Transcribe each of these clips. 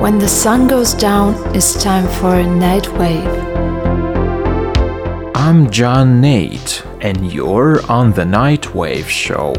When the sun goes down, it's time for a night wave. I'm John Nate, and you're on the Nightwave Show.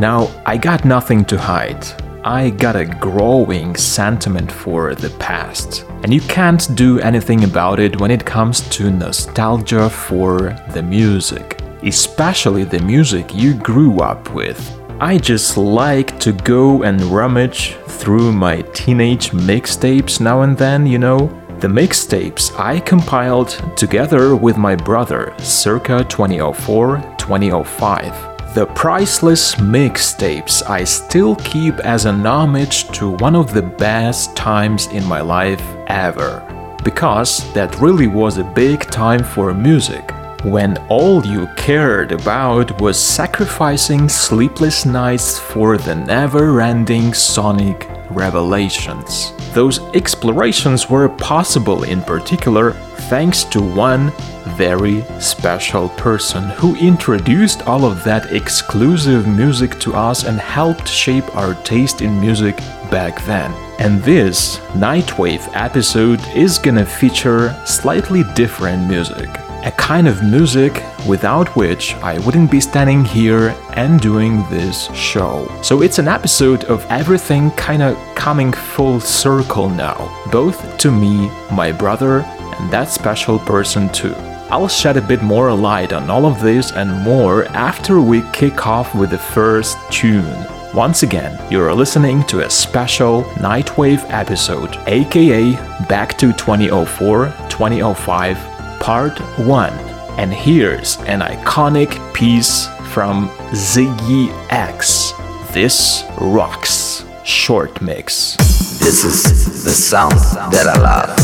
Now, I got nothing to hide. I got a growing sentiment for the past, and you can't do anything about it when it comes to nostalgia for the music, especially the music you grew up with. I just like to go and rummage through my teenage mixtapes now and then, you know. The mixtapes I compiled together with my brother circa 2004 2005. The priceless mixtapes I still keep as an homage to one of the best times in my life ever. Because that really was a big time for music when all you cared about was sacrificing sleepless nights for the never ending sonic revelations. Those explorations were possible in particular thanks to one very special person who introduced all of that exclusive music to us and helped shape our taste in music back then. And this Nightwave episode is gonna feature slightly different music a kind of music without which I wouldn't be standing here and doing this show. So it's an episode of everything kinda coming full circle now, both to me, my brother, and that special person too. I'll shed a bit more light on all of this and more after we kick off with the first tune. Once again, you're listening to a special Nightwave episode, aka Back to 2004 2005 Part 1. And here's an iconic piece from Ziggy X. This rocks. Short mix. This is the sound that I love.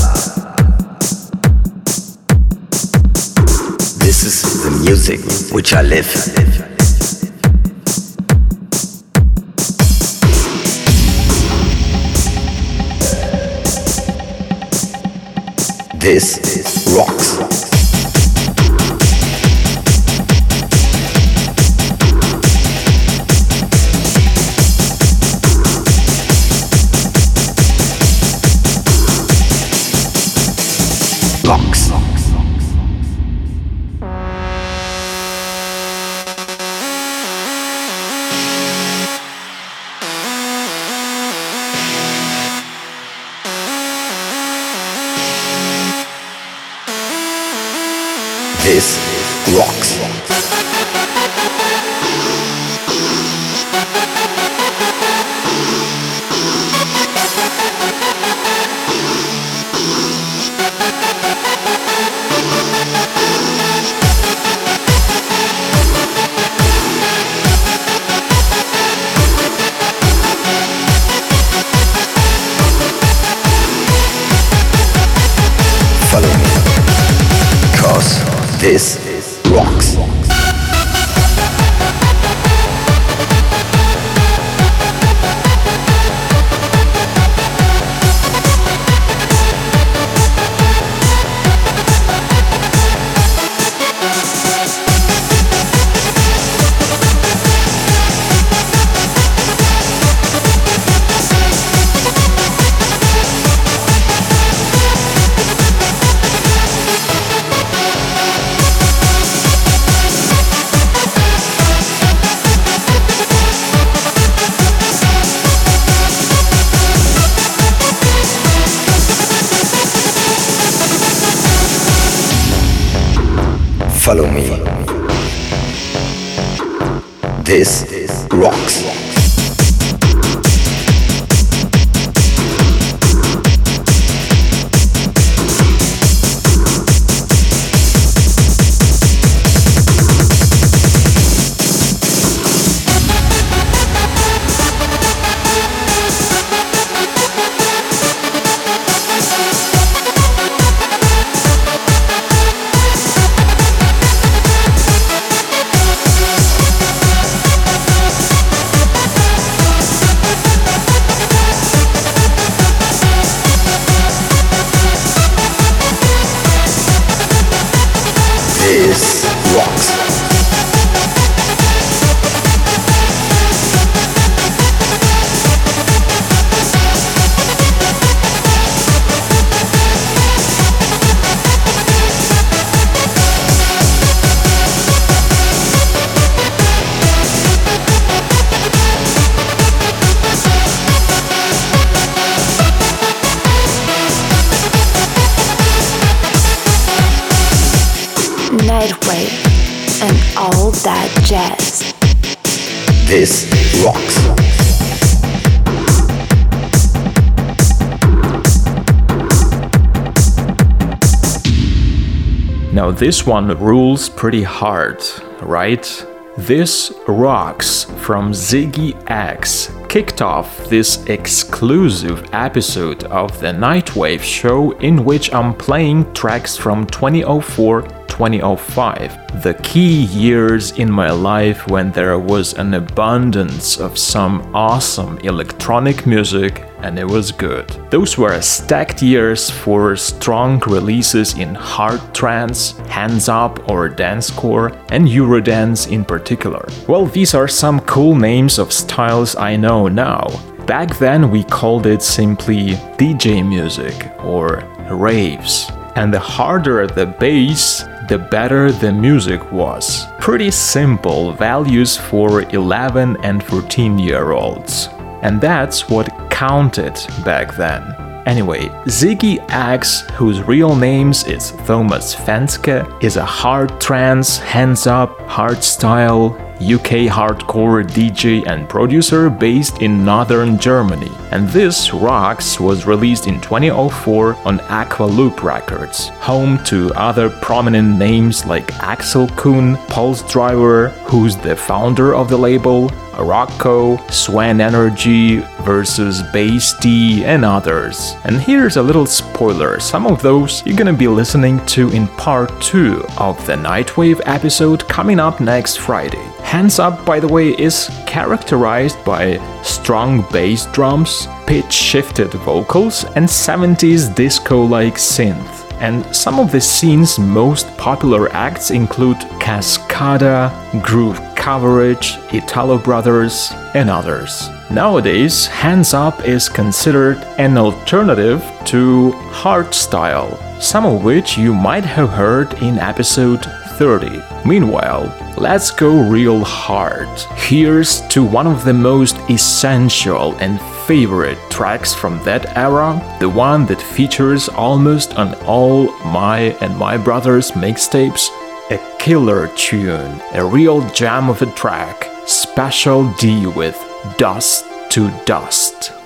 This is the music which I live. This. Rocks. This is rocks. Now, this one rules pretty hard, right? This Roxx from Ziggy X kicked off this exclusive episode of the Nightwave show in which I'm playing tracks from 2004 2005, the key years in my life when there was an abundance of some awesome electronic music and it was good. Those were stacked years for strong releases in hard trance, hands up or dancecore, and Eurodance in particular. Well, these are some cool names of styles I know now. Back then, we called it simply DJ music or raves. And the harder the bass, the better the music was. Pretty simple values for 11 and 14 year olds. And that's what counted back then. Anyway, Ziggy X, whose real name is Thomas Fenske, is a hard trance, hands up, hardstyle, UK hardcore DJ and producer based in northern Germany. And this Roxx was released in 2004 on Aqualoop Records, home to other prominent names like Axel Coon, Pulse Driver, who's the founder of the label, Rocco, Swan Energy versus Bass-T, and others. And here's a little spoiler some of those you're gonna be listening to in part 2 of the Nightwave episode coming up next Friday. Hands Up, by the way, is characterized by strong bass drums, pitch shifted vocals, and 70s disco like synth and some of the scene's most popular acts include Cascada, Groove Coverage, Italo Brothers, and others. Nowadays, Hands Up is considered an alternative to hardstyle, some of which you might have heard in episode 30. Meanwhile, let's go real hard. Here's to one of the most essential and favorite tracks from that era, the one that features almost on all my and my brother's mixtapes, a killer tune, a real jam of a track, Special D with Dust to Dust.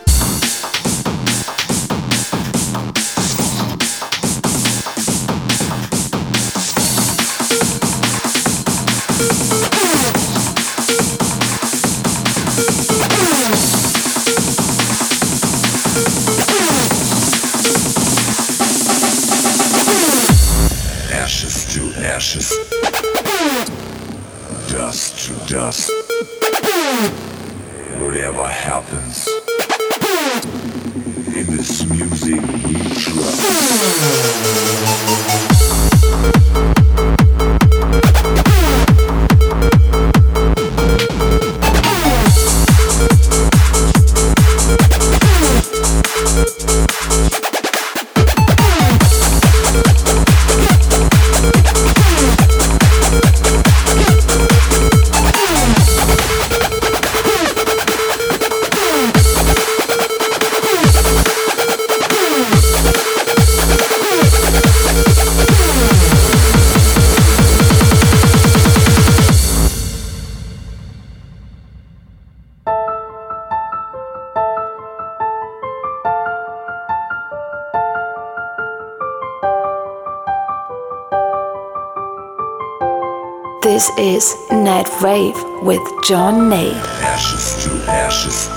Is Ned Rave with John Nate. Ashes to ashes,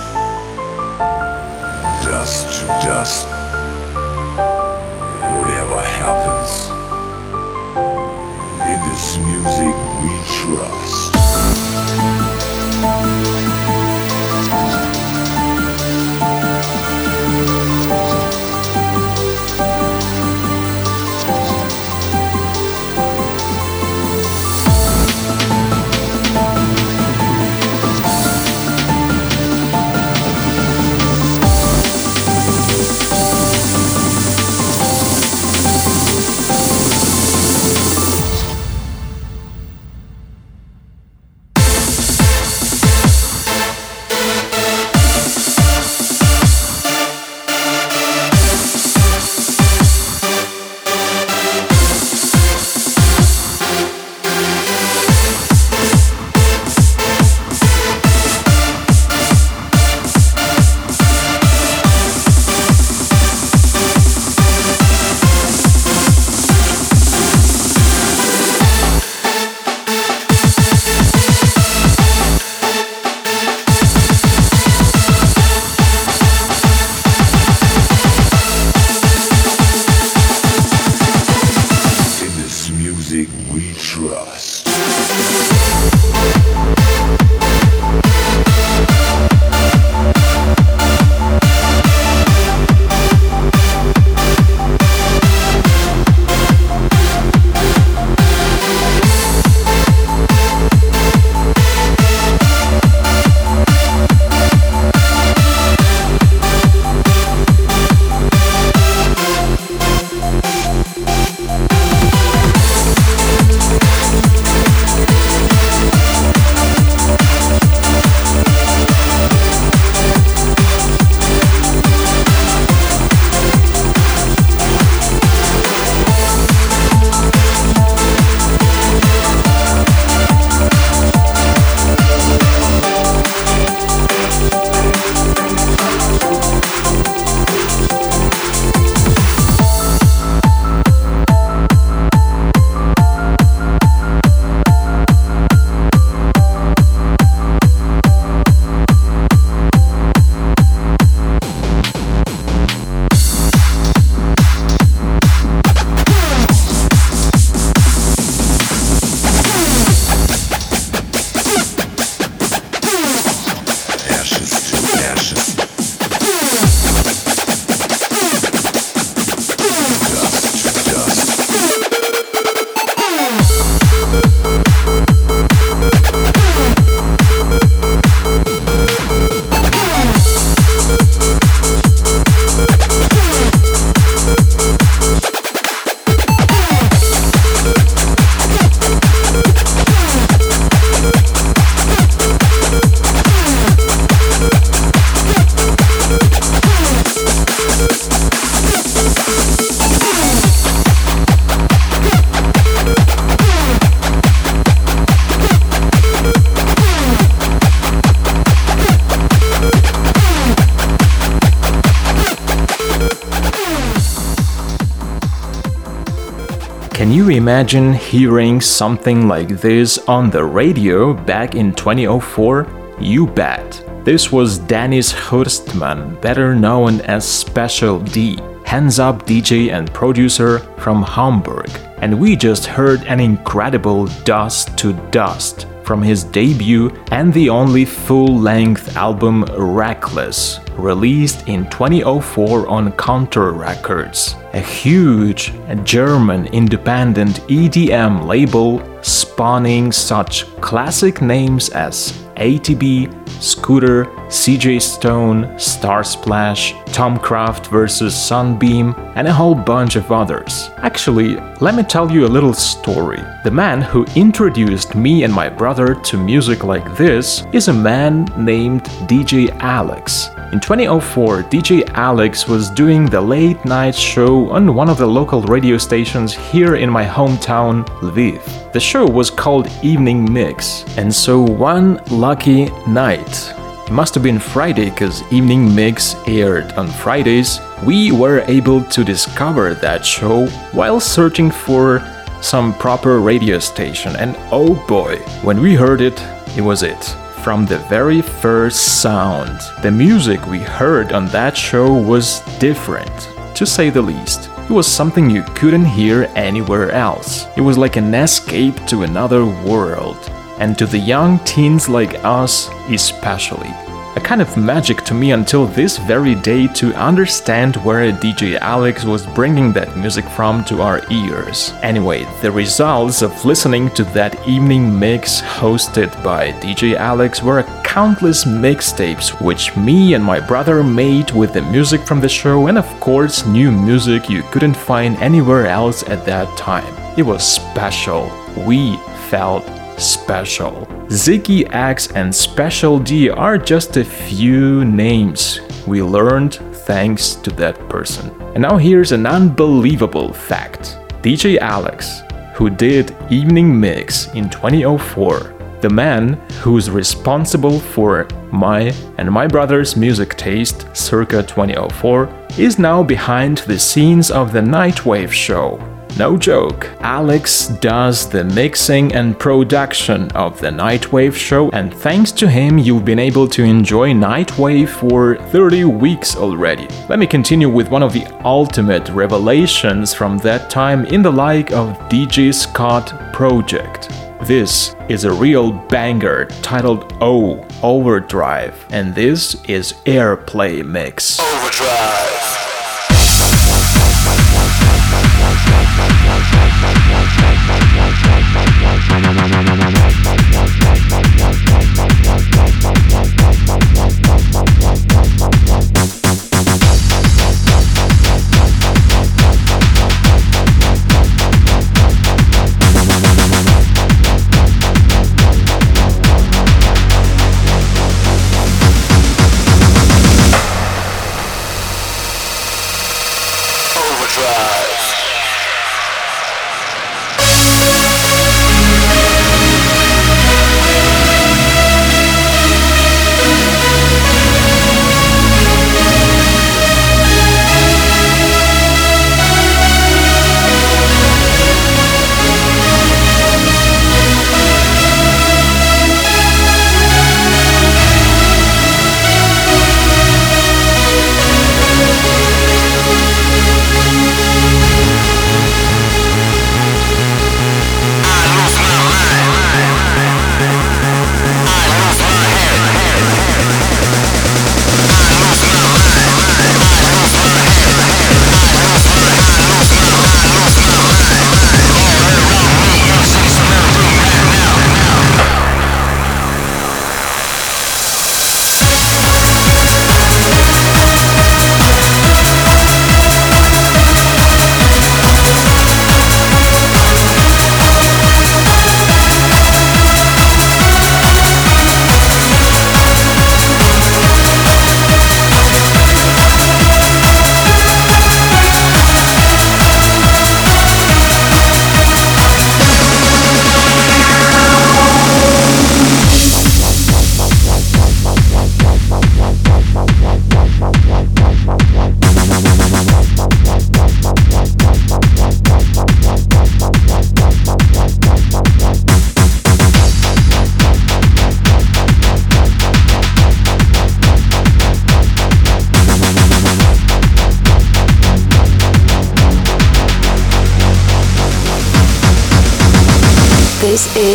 imagine hearing something like this on the radio back in 2004? You bet. This was Dennis Horstmann, better known as Special D, hands up DJ and producer from Hamburg. And we just heard an incredible Dust to Dust from his debut and the only full length album Reckless, released in 2004 on Kontor Records, a huge German independent EDM label spawning such classic names as ATB, Scooter, CJ Stone, Starsplash, Tomcraft vs. Sunbeam, and a whole bunch of others. Actually, let me tell you a little story. The man who introduced me and my brother to music like this is a man named DJ Alex. In 2004, DJ Alex was doing the late night show on one of the local radio stations here in my hometown, Lviv. The show was called Evening Mix, and so one lucky night, it must have been Friday because Evening Mix aired on Fridays, we were able to discover that show while searching for some proper radio station, and oh boy, when we heard it, it was it from the very first sound. The music we heard on that show was different, to say the least. It was something you couldn't hear anywhere else. It was like an escape to another world. And to the young teens like us, especially a kind of magic to me until this very day to understand where DJ Alex was bringing that music from to our ears. Anyway, the results of listening to that evening mix hosted by DJ Alex were countless mixtapes which me and my brother made with the music from the show and of course new music you couldn't find anywhere else at that time. It was special. We felt special. Ziggy X and Special D are just a few names we learned thanks to that person. And now here's an unbelievable fact DJ Alex, who did Evening Mix in 2004, the man who's responsible for my and my brother's music taste circa 2004, is now behind the scenes of the Nightwave show no joke. Alex does the mixing and production of the Nightwave show, and thanks to him, you've been able to enjoy Nightwave for 30 weeks already. Let me continue with one of the ultimate revelations from that time in the like of DJ Scot Project. This is a real banger titled O Overdrive, and this is Airplay Mix. Overdrive.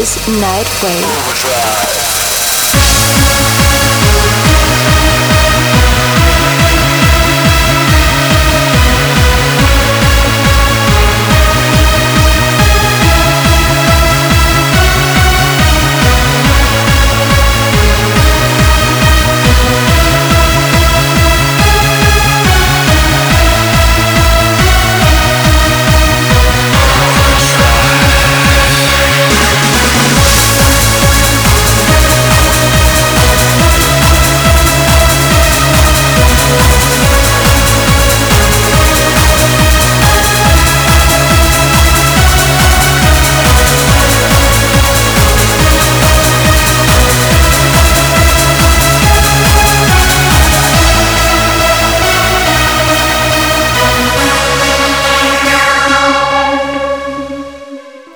Is Nightwave.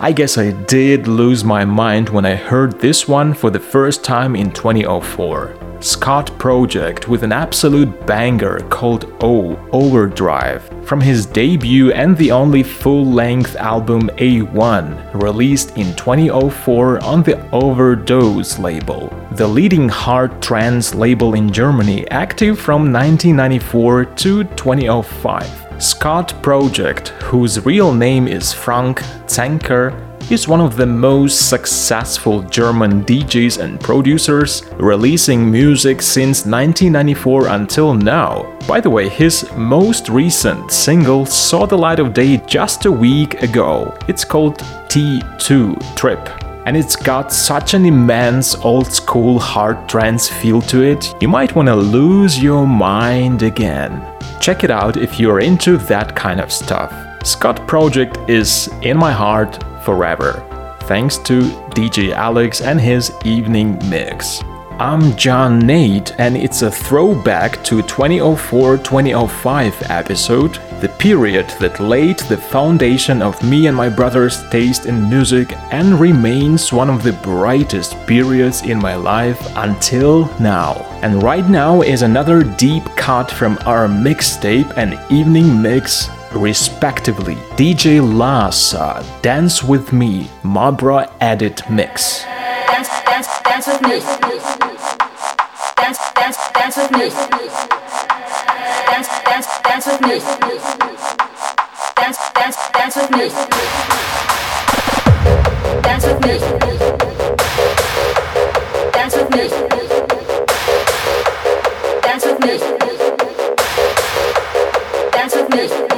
I guess I did lose my mind when I heard this one for the first time in 2004. Scot Project with an absolute banger called O Overdrive from his debut and the only full length album A1, released in 2004 on the Overdose label, the leading hard trance label in Germany, active from 1994 to 2005. Scot Project, whose real name is Frank Zenker, is one of the most successful German DJs and producers, releasing music since 1994 until now. By the way, his most recent single saw the light of day just a week ago. It's called T2 Trip. And it's got such an immense old school hard trance feel to it, you might want to lose your mind again. Check it out if you're into that kind of stuff. Scot Project is in my heart forever. Thanks to DJ Alex and his evening mix. I'm John Nate, and it's a throwback to 2004 2005 episode, the period that laid the foundation of me and my brother's taste in music and remains one of the brightest periods in my life until now. And right now is another deep cut from our mixtape and evening mix respectively. DJ Lhasa, Dance With Me, Mabra Edit Mix. Dance, dance, dance with me. Dance, dance, dance with me. Dance, dance, dance with me. Dance, with me. Dance with me. Dance with me. Dance with me.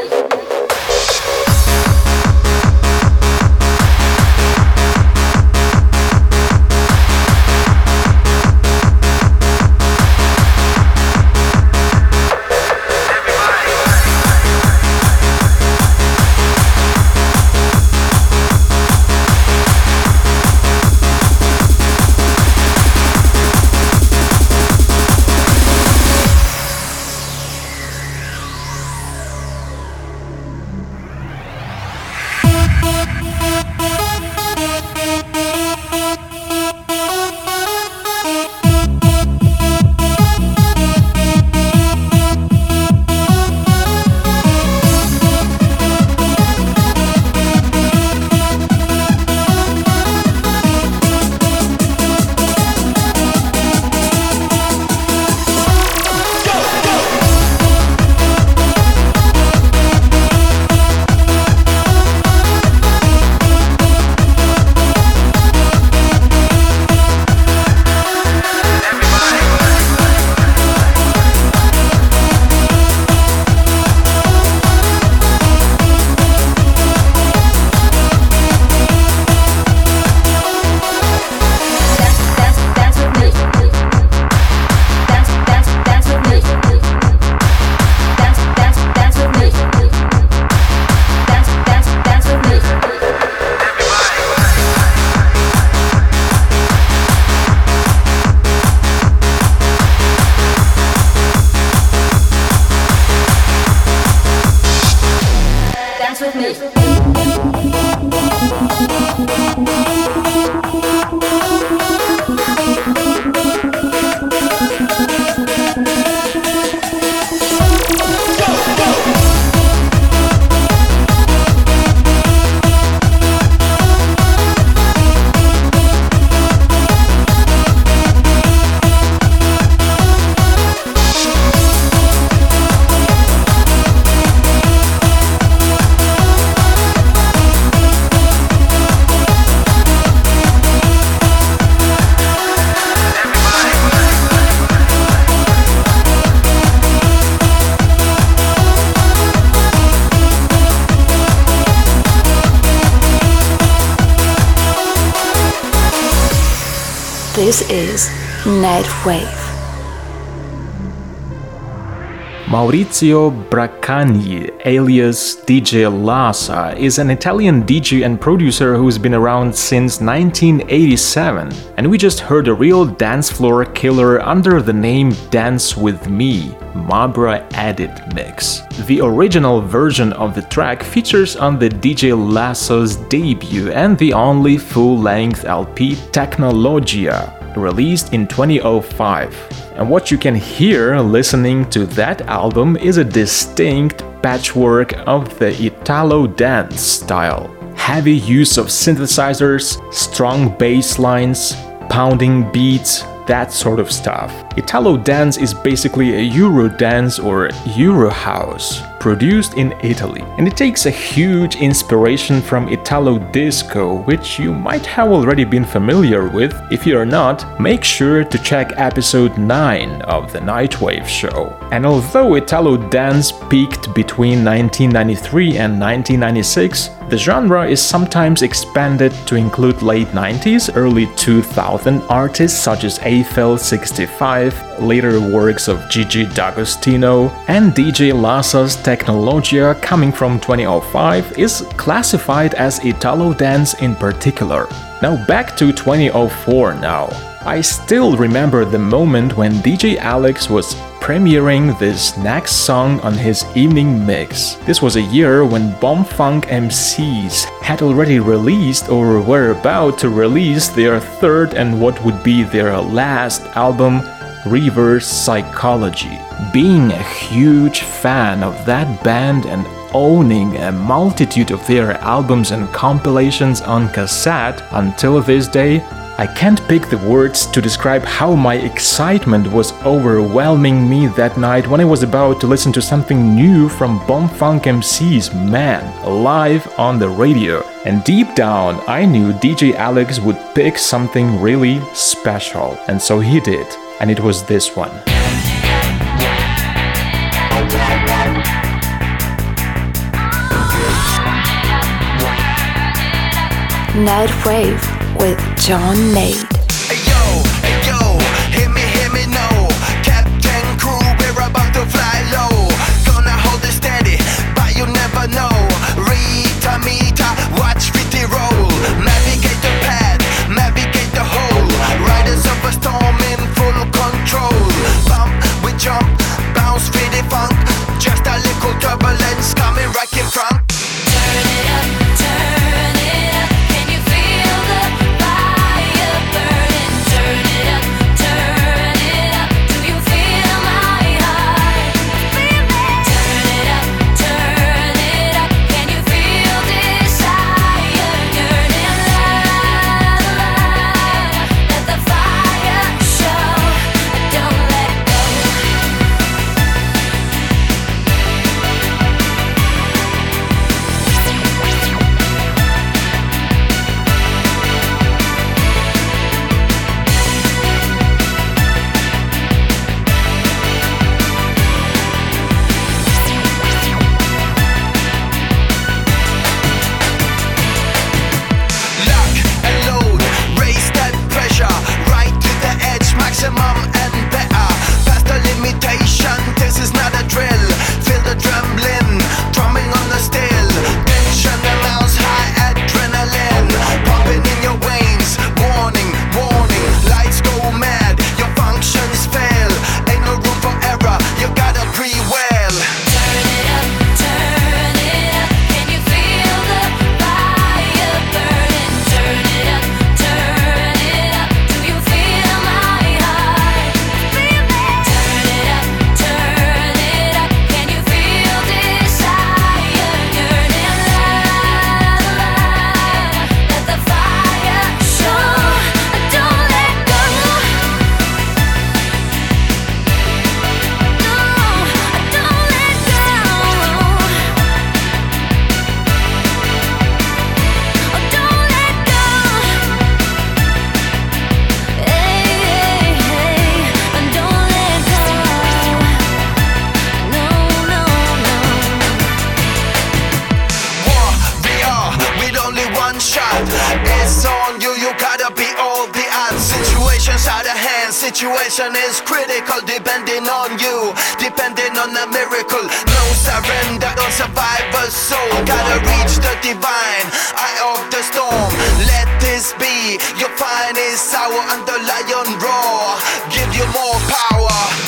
This is Nightwave. Maurizio Bracagni, alias DJ Lhasa, is an Italian DJ and producer who's been around since 1987, and we just heard a real dance floor killer under the name Dance With Me, Mabra Edit Mix. The original version of the track features on the DJ Lhasa's debut and the only full-length LP Technologia, released in 2005. And what you can hear listening to that album is a distinct patchwork of the Italo dance style. Heavy use of synthesizers, strong bass lines, pounding beats, that sort of stuff. Italo dance is basically a Euro dance or Euro house produced in Italy. And it takes a huge inspiration from Italo disco, which you might have already been familiar with. If you're not, make sure to check episode 9 of the Nightwave show. And although Italo dance peaked between 1993 and 1996, the genre is sometimes expanded to include late 90s, early 2000 artists such as Eiffel 65, later works of Gigi D'Agostino, and DJ Lhasa's Technologia coming from 2005 is classified as Italo dance in particular. Now back to 2004 now. I still remember the moment when DJ Alex was premiering this next song on his evening mix. This was a year when Bomfunk MCs had already released or were about to release their third and what would be their last album, Reverse Psychology. Being a huge fan of that band and owning a multitude of their albums and compilations on cassette until this day, I can't pick the words to describe how my excitement was overwhelming me that night when I was about to listen to something new from Bomfunk MC's Man, live on the radio. And deep down, I knew DJ Alex would pick something really special. And so he did. And it was this one. Nightwave with John Nate. This be your finest hour under lion roar. Give you more power.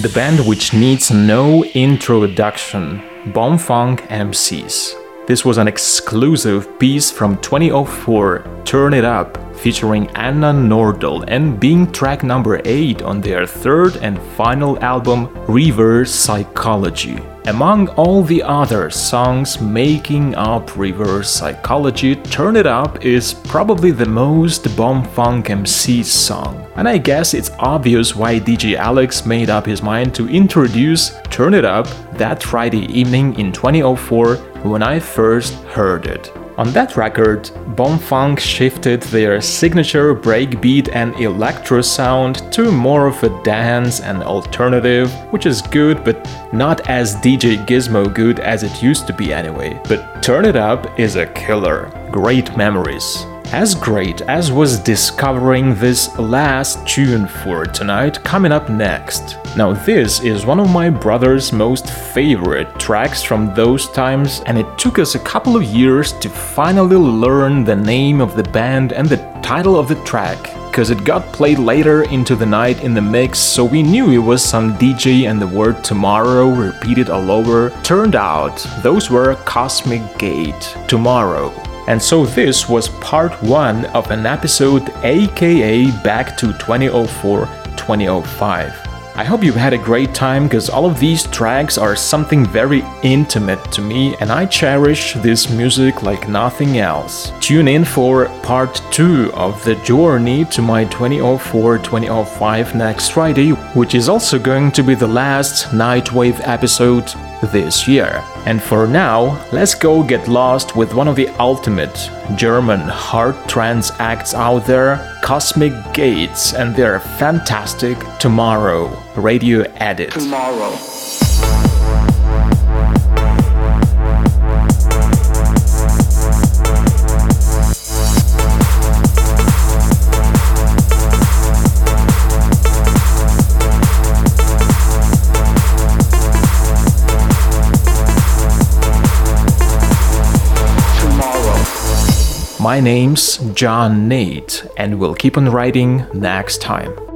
The band which needs no introduction, Bomfunk MCs. This was an exclusive piece from 2004, Turn It Up, featuring Anna Nordell and being track number 8 on their third and final album, Reverse Psychology. Among all the other songs making up Reverse Psychology, Turn It Up is probably the most Bomfunk MC song. And I guess it's obvious why DJ Alex made up his mind to introduce Turn It Up that Friday evening in 2004 when I first heard it. On that record, Bomfunk shifted their signature breakbeat and electro sound to more of a dance and alternative, which is good but not as DJ Gizmo good as it used to be anyway. But Turn It Up is a killer. Great memories. As great as was discovering this last tune for tonight coming up next. Now, this is one of my brother's most favorite tracks from those times, and it took us a couple of years to finally learn the name of the band and the title of the track. Because it got played later into the night in the mix, so we knew it was some DJ and the word tomorrow repeated all over. Turned out, those were Cosmic Gate, Tomorrow. And so this was part one of an episode, aka back to 2004 2005. I hope you've had a great time because all of these tracks are something very intimate to me and I cherish this music like nothing else. Tune in for part 2 of the journey to my 2004 2005 next Friday, which is also going to be the last Nightwave episode this year. And for now, let's go get lost with one of the ultimate German hard trance acts out there, Cosmic Gates, and their fantastic Tomorrow radio edit. Tomorrow. My name's John Nate, and we'll keep on writing next time.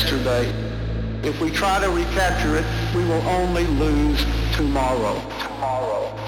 Yesterday. If we try to recapture it, we will only lose tomorrow. Tomorrow. Tomorrow.